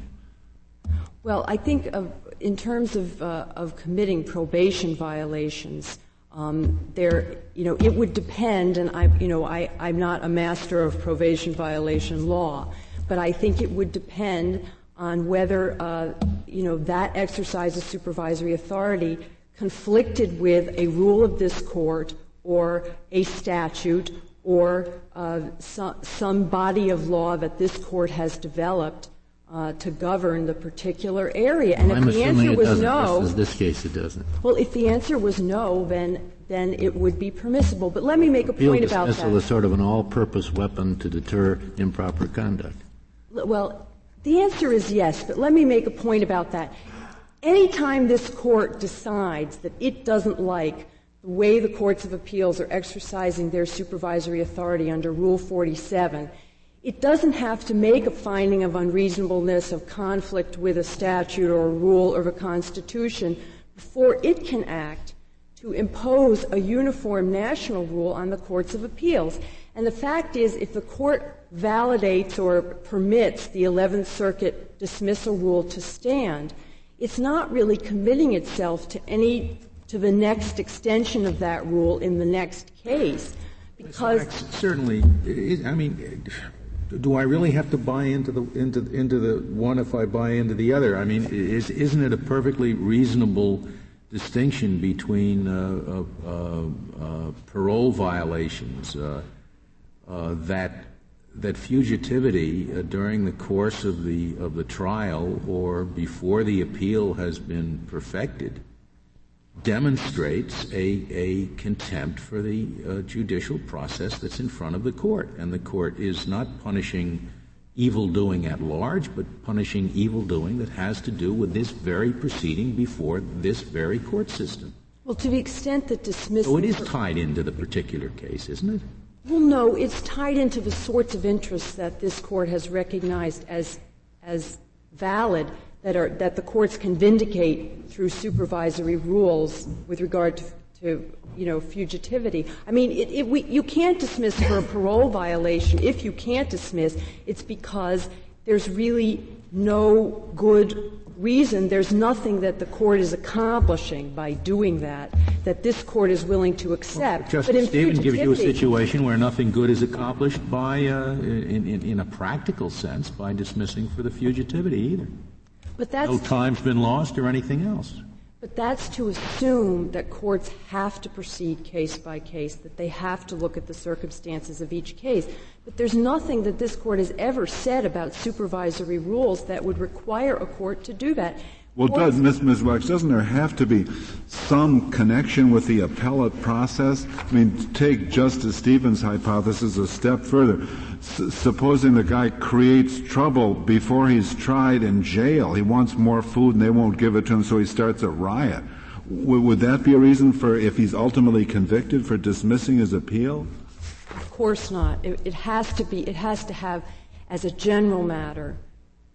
Well, I think of, in terms of, uh, of committing probation violations, um, there, you know, it would depend, and I, you know, I, I'm not a master of probation violation law, but I think it would depend on whether, uh, you know, that exercise of supervisory authority conflicted with a rule of this court or a statute or uh, some, some body of law that this court has developed uh, to govern the particular area. And I'm if the answer was doesn't. no, in this case it doesn't. Well, if the answer was no, then then it would be permissible. But let me make a point about that. dismissal is sort of an all-purpose weapon to deter improper conduct. Well, the answer is yes, but let me make a point about that. Anytime this court decides that it doesn't like the way the courts of appeals are exercising their supervisory authority under Rule 47, it doesn't have to make a finding of unreasonableness, of conflict with a statute or a rule or a constitution before it can act to impose a uniform national rule on the courts of appeals. And the fact is, if the court validates or permits the 11th Circuit dismissal rule to stand, it's not really committing itself to any to the next extension of that rule in the next case because certainly i mean do i really have to buy into the into into the one if i buy into the other? I mean is isn't it a perfectly reasonable distinction between uh, uh, uh, parole violations uh, uh, that that fugitivity uh, during the course of the of the trial or before the appeal has been perfected demonstrates a, a contempt for the uh, judicial process that's in front of the court. And the court is not punishing evil doing at large, but punishing evil doing that has to do with this very proceeding before this very court system. Well, to the extent that dismissal. So it is tied into the particular case, isn't it? Well, no, it's tied into the sorts of interests that this court has recognized as, as valid that, are, that the courts can vindicate through supervisory rules with regard to, to you know, fugitivity. I mean, it, it, we, you can't dismiss for a parole violation. If you can't dismiss, it's because there's really no good reason. There's nothing that the court is accomplishing by doing that that this court is willing to accept. Well, Justice Stevens gives you a situation where nothing good is accomplished by, uh, in, in, in a practical sense, by dismissing for the fugitivity either. But that's no time's been lost or anything else. But that's to assume that courts have to proceed case by case, that they have to look at the circumstances of each case. But there's nothing that this court has ever said about supervisory rules that would require a court to do that. Well, does, Ms. Ms. Wax, doesn't there have to be some connection with the appellate process? I mean, take Justice Stevens' hypothesis a step further. Supposing the guy creates trouble before he's tried in jail, he wants more food and they won't give it to him, so he starts a riot. W- would that be a reason for, if he's ultimately convicted, for dismissing his appeal? Of course not. It, it has to be. It has to have, as a general matter,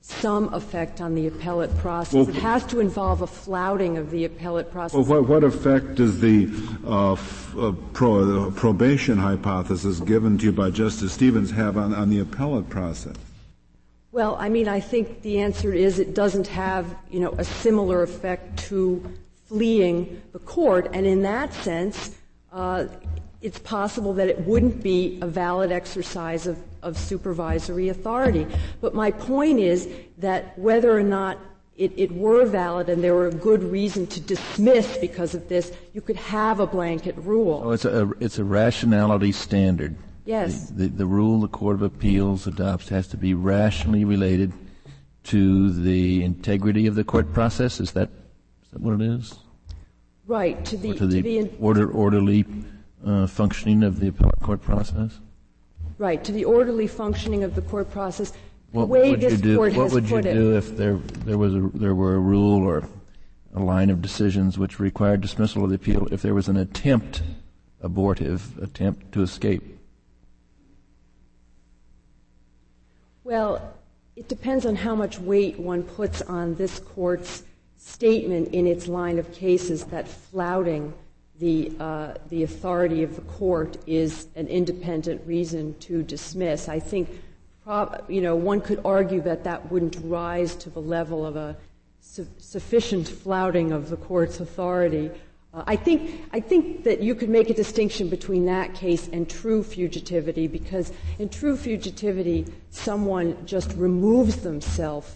some effect on the appellate process. Well, it has to involve a flouting of the appellate process. Well, what, what effect does the uh, f- uh, pro, uh, probation hypothesis given to you by Justice Stevens have on, on the appellate process? Well, I mean, I think the answer is it doesn't have, you know, a similar effect to fleeing the court, and in that sense, uh, it's possible that it wouldn't be a valid exercise of, of supervisory authority. But my point is that whether or not it, it, were valid and there were a good reason to dismiss because of this, you could have a blanket rule. Oh, it's a, it's a rationality standard. Yes. The, the, the, rule the Court of Appeals adopts has to be rationally related to the integrity of the court process. Is that, is that what it is? Right. To the, to the, to the order, orderly uh, functioning of the appellate court process? Right, to the orderly functioning of the court process. What the way would this you do? court what would you do it, if there there was a there were a rule or a line of decisions which required dismissal of the appeal if there was an attempt, abortive attempt to escape? Well, it depends on how much weight one puts on this court's statement in its line of cases that flouting the, uh, the authority of the court is an independent reason to dismiss. I think, you know, one could argue that that wouldn't rise to the level of a su- sufficient flouting of the court's authority. Uh, I think I think that you could make a distinction between that case and true fugitivity because in true fugitivity, someone just removes themselves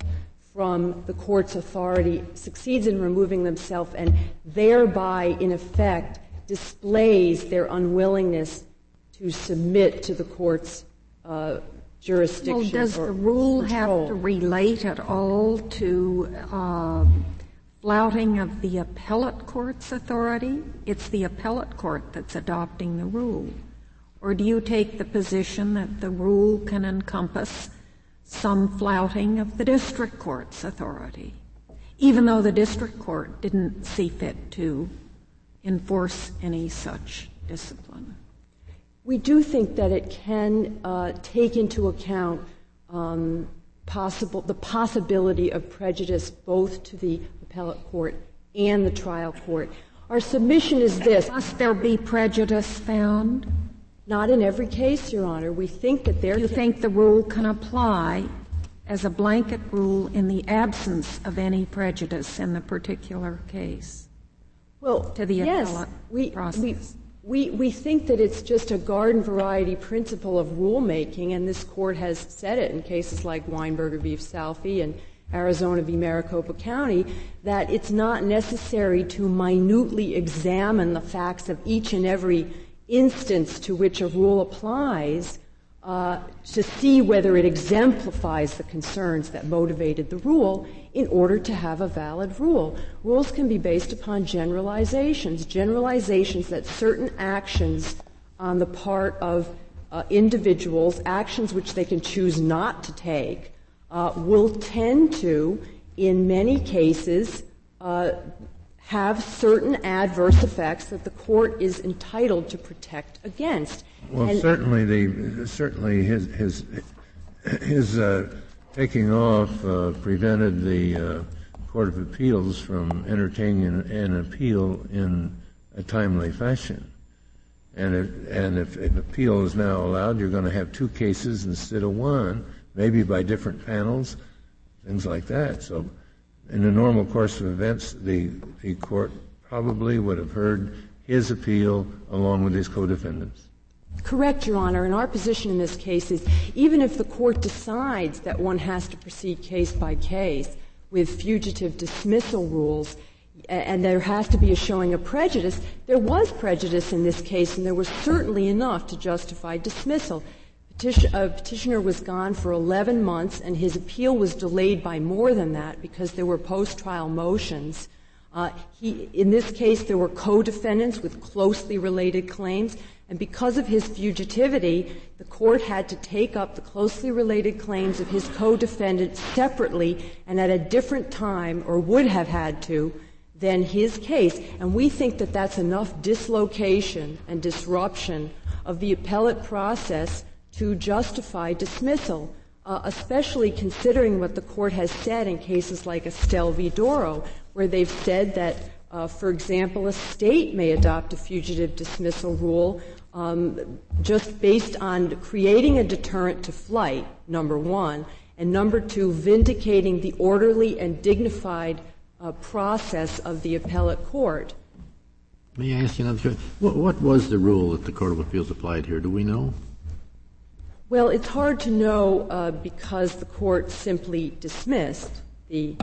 from the court's authority, succeeds in removing themselves, and thereby, in effect, displays their unwillingness to submit to the court's uh, jurisdiction. Well, does the rule control. have to relate at all to uh, flouting of the appellate court's authority? It's the appellate court that's adopting the rule. Or do you take the position that the rule can encompass some flouting of the district court's authority, even though the district court didn't see fit to enforce any such discipline. We do think that it can uh, take into account um, possible the possibility of prejudice both to the appellate court and the trial court. Our submission is this: Must there be prejudice found? Not in every case, Your Honor. We think that there. You think the rule can apply as a blanket rule in the absence of any prejudice in the particular case? Well, to the yes, appellate we, process. We, we, we think that it's just a garden variety principle of rulemaking, and this court has said it in cases like Weinberger v. Salfi and Arizona v. Maricopa County, that it's not necessary to minutely examine the facts of each and every instance to which a rule applies uh, to see whether it exemplifies the concerns that motivated the rule in order to have a valid rule. Rules can be based upon generalizations, generalizations that certain actions on the part of uh, individuals, actions which they can choose not to take, uh, will tend to, in many cases, uh, have certain adverse effects that the court is entitled to protect against. Well, and certainly the certainly his his his uh, taking off uh, prevented the uh, Court of Appeals from entertaining an, an, appeal in a timely fashion. And if, and if an appeal is now allowed, you're going to have two cases instead of one, maybe by different panels, things like that. So in the normal course of events, the, the court probably would have heard his appeal along with his co-defendants. Correct, Your Honor. And our position in this case is even if the court decides that one has to proceed case by case with fugitive dismissal rules, and there has to be a showing of prejudice, there was prejudice in this case, and there was certainly enough to justify dismissal. Petition, uh, petitioner was gone for 11 months, and his appeal was delayed by more than that because there were post-trial motions. Uh, he, in this case, there were co-defendants with closely related claims, and because of his fugitivity, the court had to take up the closely related claims of his co-defendant separately and at a different time, or would have had to, than his case. And we think that that's enough dislocation and disruption of the appellate process to justify dismissal, uh, especially considering what the court has said in cases like Estelle v. Dorrough, where they've said that, uh, for example, a state may adopt a fugitive dismissal rule um, just based on creating a deterrent to flight, number one, and number two, vindicating the orderly and dignified uh, process of the appellate court. May I ask you another question? What, what was the rule that the Court of Appeals applied here? Do we know? Well, it's hard to know uh, because the court simply dismissed the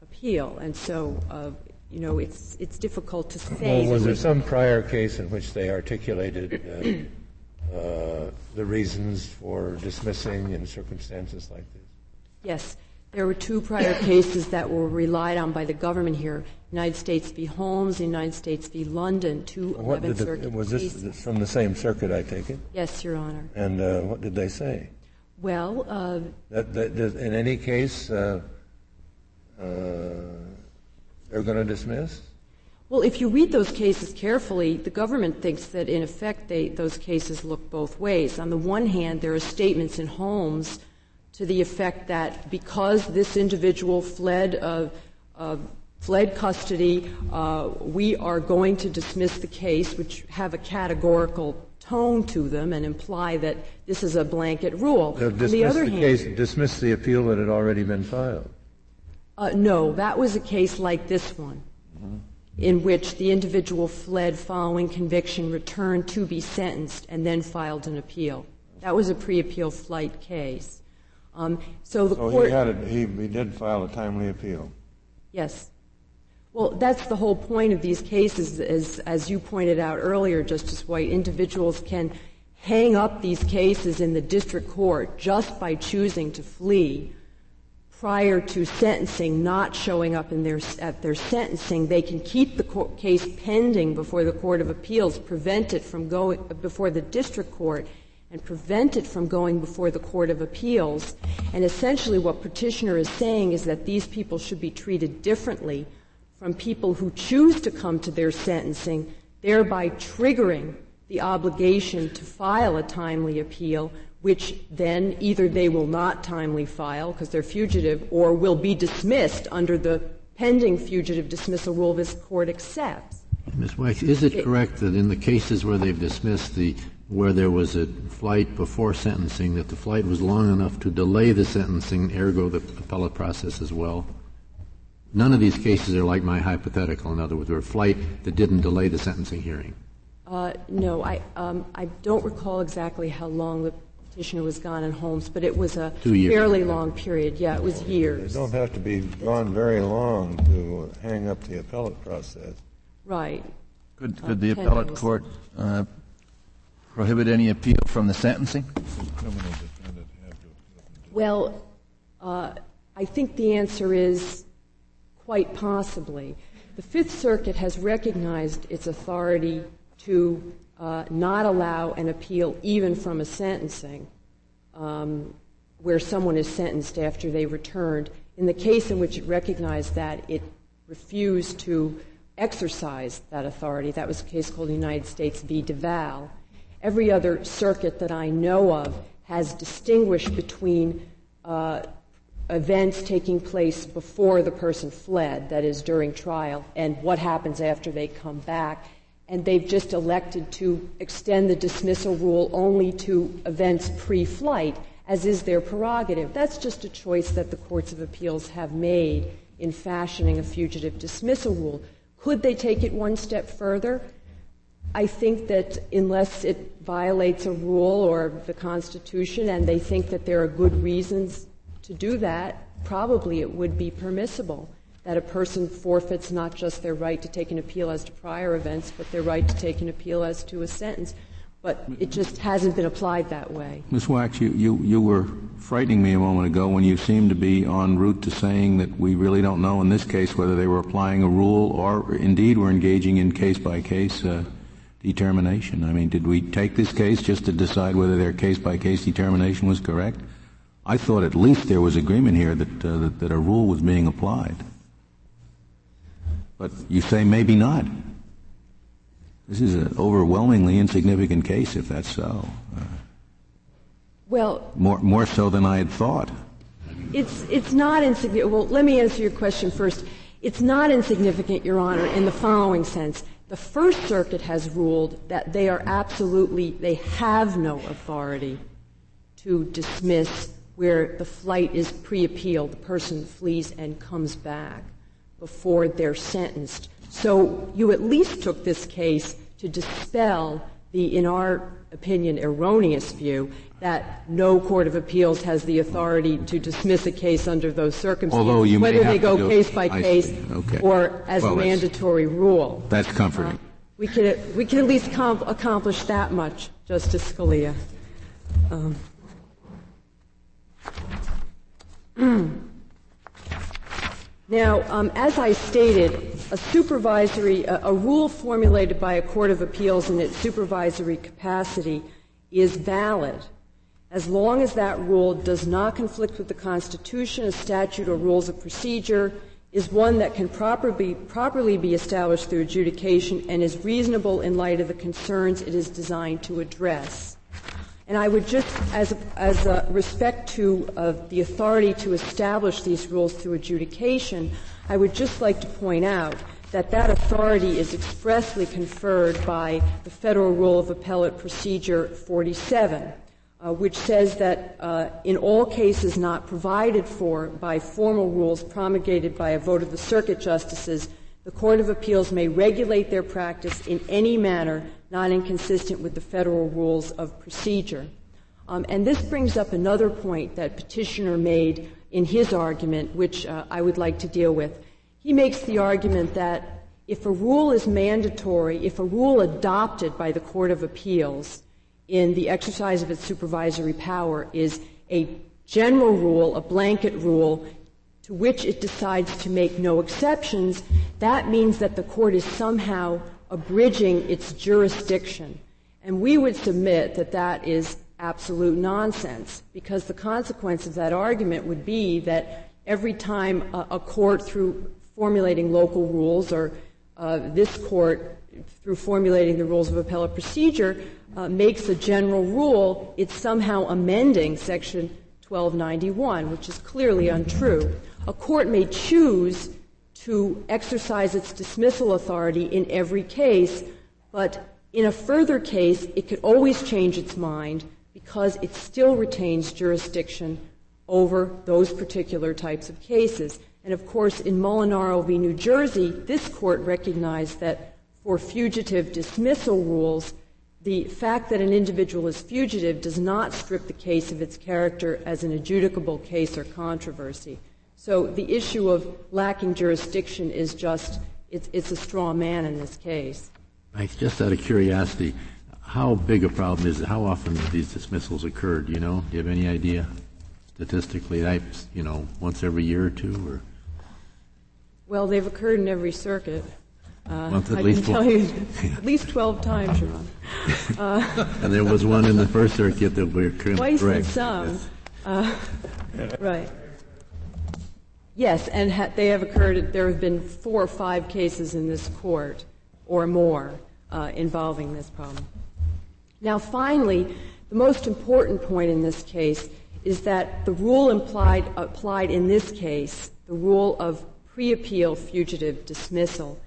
appeal, and so uh, you know it's it's difficult to say. Well, was there some prior case in which they articulated uh, uh, the reasons for dismissing in circumstances like this? Yes, there were two prior cases that were relied on by the government here: United States v. Holmes, United States v. London, two what 11th the, Circuit was this cases. from the same circuit? I take it. Yes, Your Honor. And uh, what did they say? Well, uh, That, that, that in any case, uh, uh, they're going to dismiss. Well, if you read those cases carefully, the government thinks that in effect they, those cases look both ways. On the one hand, there are statements in Holmes to the effect that because this individual fled fled custody. Uh, we are going to dismiss the case, which have a categorical tone to them and imply that this is a blanket rule. dismiss the other the hand, case, dismiss the appeal that had already been filed. Uh, no, that was a case like this one, mm-hmm. in which the individual fled following conviction, returned to be sentenced, and then filed an appeal. That was a pre-appeal flight case. Um, so the so court. He, had a, he, he did file a timely appeal. Yes. Well, that's the whole point of these cases, as, as you pointed out earlier, Justice White. Individuals can hang up these cases in the district court just by choosing to flee prior to sentencing, not showing up in their, at their sentencing. They can keep the court, case pending before the Court of Appeals, prevent it from going before the district court, and prevent it from going before the Court of Appeals. And essentially, what petitioner is saying is that these people should be treated differently from people who choose to come to their sentencing, thereby triggering the obligation to file a timely appeal, which then either they will not timely file because they're fugitive or will be dismissed under the pending fugitive dismissal rule this court accepts. Ms. Wax, is it correct that in the cases where they've dismissed the where there was a flight before sentencing, that the flight was long enough to delay the sentencing, ergo the appellate process as well? None of these cases are like my hypothetical. In other words, where a flight that didn't delay the sentencing hearing. Uh, no, I, um, I don't recall exactly how long the petitioner was gone in Holmes, but it was a fairly long period. Yeah, it was years. They don't have to be gone very long to hang up the appellate process. Right. Could, could uh, the appellate years. court uh, prohibit any appeal from the sentencing? Well, uh, I think the answer is Quite possibly. The Fifth Circuit has recognized its authority to uh, not allow an appeal even from a sentencing um, where someone is sentenced after they returned. In the case in which it recognized that, it refused to exercise that authority. That was a case called United States v. Duval. Every other circuit that I know of has distinguished between uh, events taking place before the person fled, that is, during trial, and what happens after they come back. And they've just elected to extend the dismissal rule only to events pre flight, as is their prerogative. That's just a choice that the courts of appeals have made in fashioning a fugitive dismissal rule. Could they take it one step further? I think that unless it violates a rule or the Constitution and they think that there are good reasons to do that, probably it would be permissible that a person forfeits not just their right to take an appeal as to prior events, but their right to take an appeal as to a sentence. But it just hasn't been applied that way. Ms. Wax, you, you, you were frightening me a moment ago when you seemed to be en route to saying that we really don't know in this case whether they were applying a rule or indeed were engaging in case by case uh, determination. I mean, did we take this case just to decide whether their case by case determination was correct? I thought at least there was agreement here that, uh, that, that a rule was being applied. But you say maybe not. This is an overwhelmingly insignificant case, if that's so. Uh, well, more more so than I had thought. It's it's not insignificant. Well, let me answer your question first. It's not insignificant, Your Honor, in the following sense. The First Circuit has ruled that they are absolutely they have no authority to dismiss where the flight is pre-appeal, the person flees and comes back before they're sentenced. So you at least took this case to dispel the, in our opinion, erroneous view that no court of appeals has the authority to dismiss a case under those circumstances, whether they go do, case by case okay. or as well, a mandatory rule. That's comforting. Uh, we can we can at least com- accomplish that much, Justice Scalia. Um, <clears throat> now, um, as I stated, a supervisory, a, a, rule formulated by a court of appeals in its supervisory capacity is valid as long as that rule does not conflict with the Constitution, a statute, or rules of procedure, is one that can properly, properly be established through adjudication and is reasonable in light of the concerns it is designed to address. And I would just, as, as a respect to uh, the authority to establish these rules through adjudication, I would just like to point out that that authority is expressly conferred by the Federal Rule of Appellate Procedure 47, uh, which says that uh, in all cases not provided for by formal rules promulgated by a vote of the circuit justices, the Court of Appeals may regulate their practice in any manner not inconsistent with the federal rules of procedure. Um, and this brings up another point that petitioner made in his argument, which uh, I would like to deal with. He makes the argument that if a rule is mandatory, if a rule adopted by the Court of Appeals in the exercise of its supervisory power is a general rule, a blanket rule, to which it decides to make no exceptions, that means that the court is somehow abridging its jurisdiction. And we would submit that that is absolute nonsense because the consequence of that argument would be that every time a, a court, through formulating local rules, or uh, this court, through formulating the rules of appellate procedure, uh, makes a general rule, it's somehow amending Section 1291, which is clearly untrue. A court may choose to exercise its dismissal authority in every case, but in a further case, it could always change its mind because it still retains jurisdiction over those particular types of cases. And of course, in Molinaro v. New Jersey, this court recognized that for fugitive dismissal rules, the fact that an individual is fugitive does not strip the case of its character as an adjudicable case or controversy. So the issue of lacking jurisdiction is just, it's, it's a straw man in this case. Just out of curiosity, how big a problem is it? How often do these dismissals occur? Do you know? Do you have any idea statistically? I, you know, once every year or two, or? Well, they've occurred in every circuit. Uh, well, I can tell you, at least 12 times, Your Honor. Uh, and there was one in the First Circuit that were Twice correct. some. Yes. Uh, right. Yes, and ha- they have occurred, there have been four or five cases in this court or more uh, involving this problem. Now, finally, the most important point in this case is that the rule implied, applied in this case, the rule of pre appeal fugitive dismissal,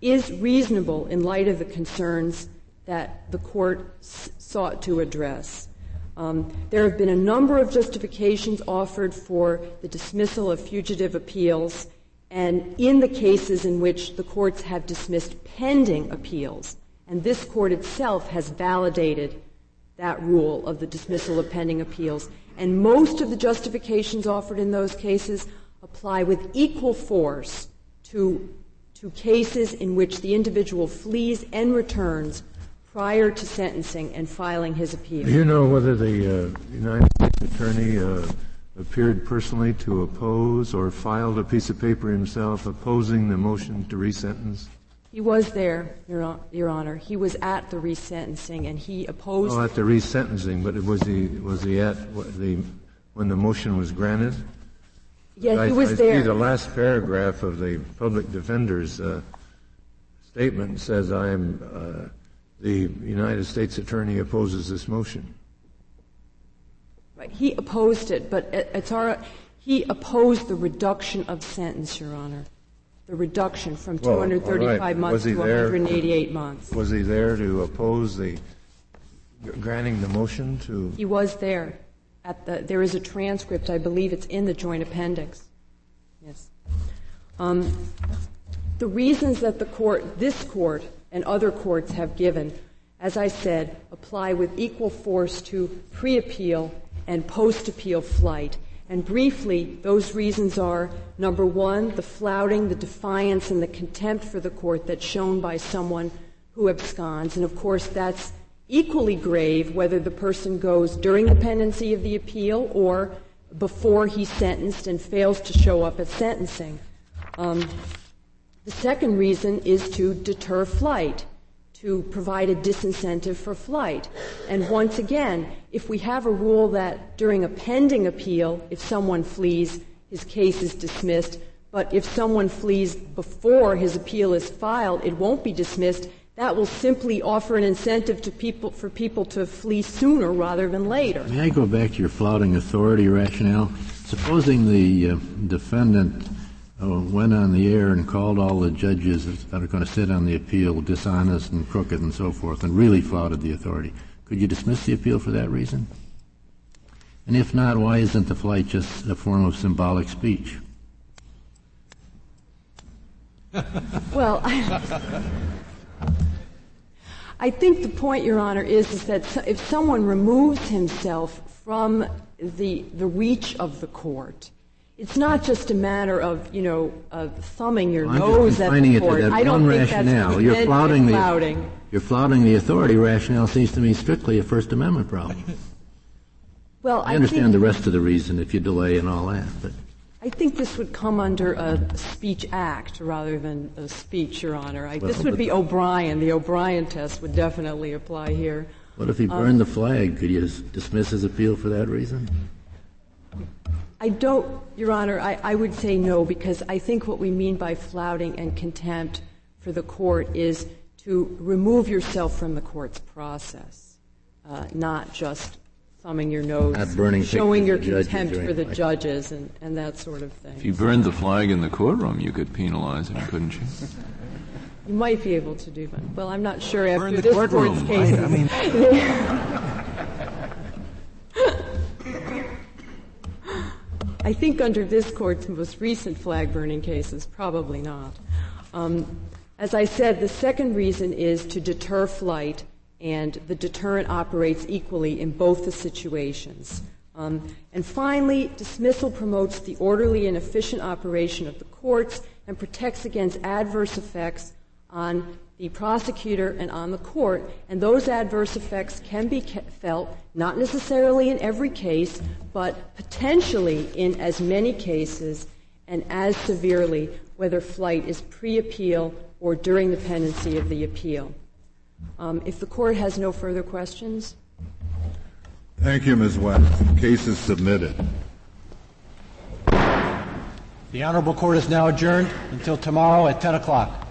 is reasonable in light of the concerns that the court s- sought to address. Um, there have been a number of justifications offered for the dismissal of fugitive appeals, and in the cases in which the courts have dismissed pending appeals, and this court itself has validated that rule of the dismissal of pending appeals. And most of the justifications offered in those cases apply with equal force to, to cases in which the individual flees and returns prior to sentencing and filing his appeal. Do you know whether the uh, United States Attorney uh, appeared personally to oppose or filed a piece of paper himself opposing the motion to resentence? He was there, Your, Your Honor. He was at the resentencing, and he opposed. Oh, at the resentencing, but was he was he at the when the motion was granted? Yes, I, he was I there. See the last paragraph of the public defender's uh, statement says, "I am uh, the United States Attorney opposes this motion." Right. He opposed it, but it's our, he opposed the reduction of sentence, Your Honor the reduction from well, 235 right. months to there, 188 months. Was he there to oppose the granting the motion to? He was there. The, there is a transcript. I believe it's in the joint appendix. Yes. Um, the reasons that the court, this court, and other courts have given, as I said, apply with equal force to pre-appeal and post-appeal flight. And briefly, those reasons are number one, the flouting, the defiance, and the contempt for the court that's shown by someone who absconds. And of course, that's equally grave whether the person goes during the pendency of the appeal or before he's sentenced and fails to show up at sentencing. Um, the second reason is to deter flight to provide a disincentive for flight. And once again, if we have a rule that during a pending appeal, if someone flees, his case is dismissed, but if someone flees before his appeal is filed, it won't be dismissed. That will simply offer an incentive to people, for people to flee sooner rather than later. May I go back to your flouting authority rationale? Supposing the uh, defendant uh, went on the air and called all the judges that are going to sit on the appeal dishonest and crooked and so forth and really flouted the authority, could you dismiss the appeal for that reason? And if not, why isn't the flight just a form of symbolic speech? well, I, I, think the point, Your Honor, is, is that if someone removes himself from the, the reach of the court, it's not just a matter of, you know, of thumbing your I'm nose at the court. I don't think rationale. that's you're flouting the you're flouting the authority rationale seems to me strictly a First Amendment problem. well, I, I understand the rest of the reason if you delay and all that, but I think this would come under a speech act rather than a speech, Your Honor. I, well, this would be O'Brien. The O'Brien test would definitely apply here. What if he burned um, the flag? Could you dismiss his appeal for that reason? I don't, Your Honor, I, I would say no because I think what we mean by flouting and contempt for the court is to remove yourself from the court's process, uh, not just thumbing your nose, showing your contempt for the judges and, and that sort of thing. If you burned the flag in the courtroom, you could penalize him, couldn't you? You might be able to do that. Well, I'm not sure after this courtroom. court's case. I, I mean. <laughs> I think under this court's most recent flag burning cases, probably not. Um, as I said, the second reason is to deter flight and the deterrent operates equally in both the situations. Um, and finally, dismissal promotes the orderly and efficient operation of the courts and protects against adverse effects on the prosecutor and on the court. And those adverse effects can be felt not necessarily in every case, but potentially in as many cases and as severely, whether flight is pre appeal or during the pendency of the appeal. Um, if the court has no further questions. Thank you, Ms. West. Case is submitted. The Honorable Court is now adjourned until tomorrow at 10 o'clock.